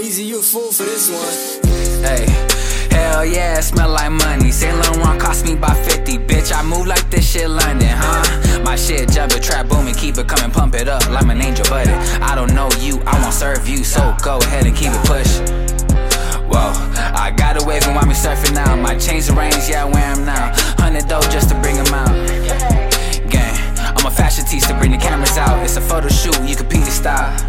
Easy, you fool for this one. Hey, hell yeah, smell like money. Saint Laurent cost me by 50, bitch. I move like this shit London, huh? My shit jumping, trap booming, keep it coming, pump it up like an angel, buddy. I don't know you, I won't serve you, so go ahead and keep it pushing. Whoa, I got a wave and me surfing now. My chains range, yeah, I wear them now. Hundred dough just to bring them out. Gang, I'm a fashion teacher, bring the cameras out. It's a photo shoot, you can peep the style.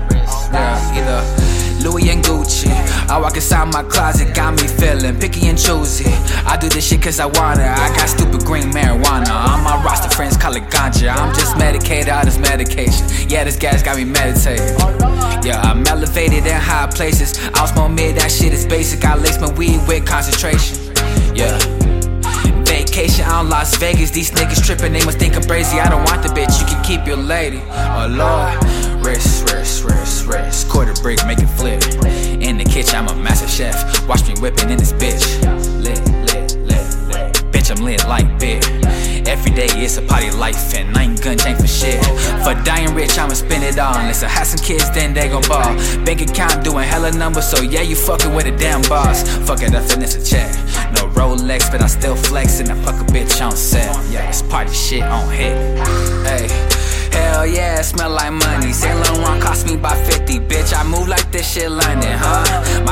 I walk inside my closet, got me feeling picky and choosy. I do this shit cause I want it. I got stupid green marijuana. On my roster, friends call it ganja. I'm just medicated, all this medication. Yeah, this gas got me meditating. Yeah, I'm elevated in high places. I was more mid, that shit is basic. I lace my weed with concentration. Yeah. Vacation in Las Vegas. These niggas tripping, they must think I'm crazy. I don't want the bitch, you can keep your lady. Oh lord. Wrist, wrist, wrist, wrist. Quarter brick, make it flip. Chef. Watch me whipping in this bitch. Lit, lit, lit, lit. Bitch, I'm lit like bit. Every day it's a party life, and I ain't gonna change for shit. For dying rich, I'ma spend it all. Unless I have some kids, then they gon' ball. Bank account doing hella numbers, so yeah, you fucking with a damn boss. Fuck it, I finish a check. No Rolex, but I still flex, and I fuck a bitch on set. Yeah, it's party shit on hit. Hey. Hell yeah, smell like money. Saint Laurent cost me by 50, bitch. I move like this shit London, huh?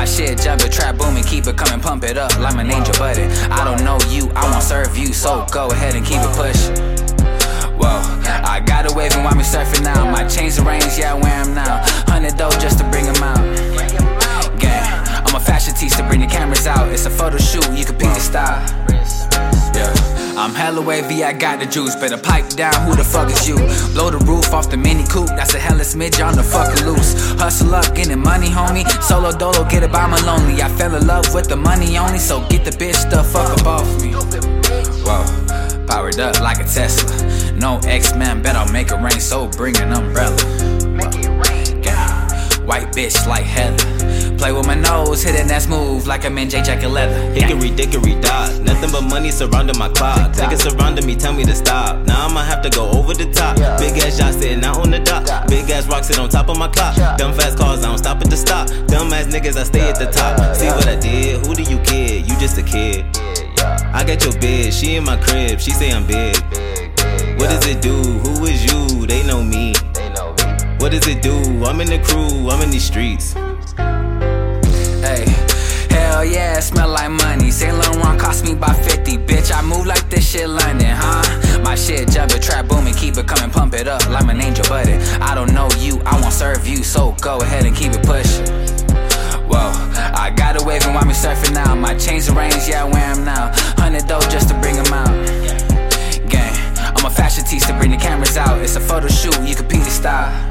Shit jumping, trap booming, keep it coming, pump it up like an angel, buddy. I don't know you, I won't serve you, so go ahead and keep it pushing. Whoa, I got a wave and want me surfing now. My chains the range, yeah, I wear them now. Hundred dough just to bring them out. Gang, I'm a fashion teacher, bring the cameras out. It's a photo shoot, you can pick the style. Yeah. I'm hella wavy, I got the juice. Better pipe down, who the fuck is you? Blow the roof off the mini coupe, that's a hella smidge on the fucking loose. Hustle up, money, homie. Solo dolo, get it by my lonely. I fell in love with the money only, so get the bitch the fuck up off me. Whoa, powered up like a Tesla. No X-Men, bet I'll make it rain, so bring an umbrella. Gang, White bitch like Heather. Play with my nose, hitting that smooth like I'm in J Jacket leather. Hickory dickory dock, nothing but money surrounding my clock. Niggas surrounding me, tell me to stop. Now I'ma have to go over the top. Big ass yacht sitting out on the dock. Big ass rock sit on top of my clock. Dumb fast cars, I don't stop at the stop. Dumb ass niggas, I stay at the top. See what I did? Who do you kid? You just a kid. I got your bitch, she in my crib, she say I'm big. What does it do? Who is you? They know me. What does it do? I'm in the crew, I'm in these streets. Hell yeah, smell like money. Saint Laurent cost me by 50, bitch. I move like this shit London, huh? My shit jumping, trap booming, keep it coming, pump it up like an angel, buddy. I don't know you, I won't serve you, so go ahead and keep it pushing. Whoa, I got a wave and want me surfing now. My chains the range, yeah, where I wear them now. Hundred dough just to bring them out. Gang, I'm a fashion teacher, bring the cameras out. It's a photo shoot, you can peep the style.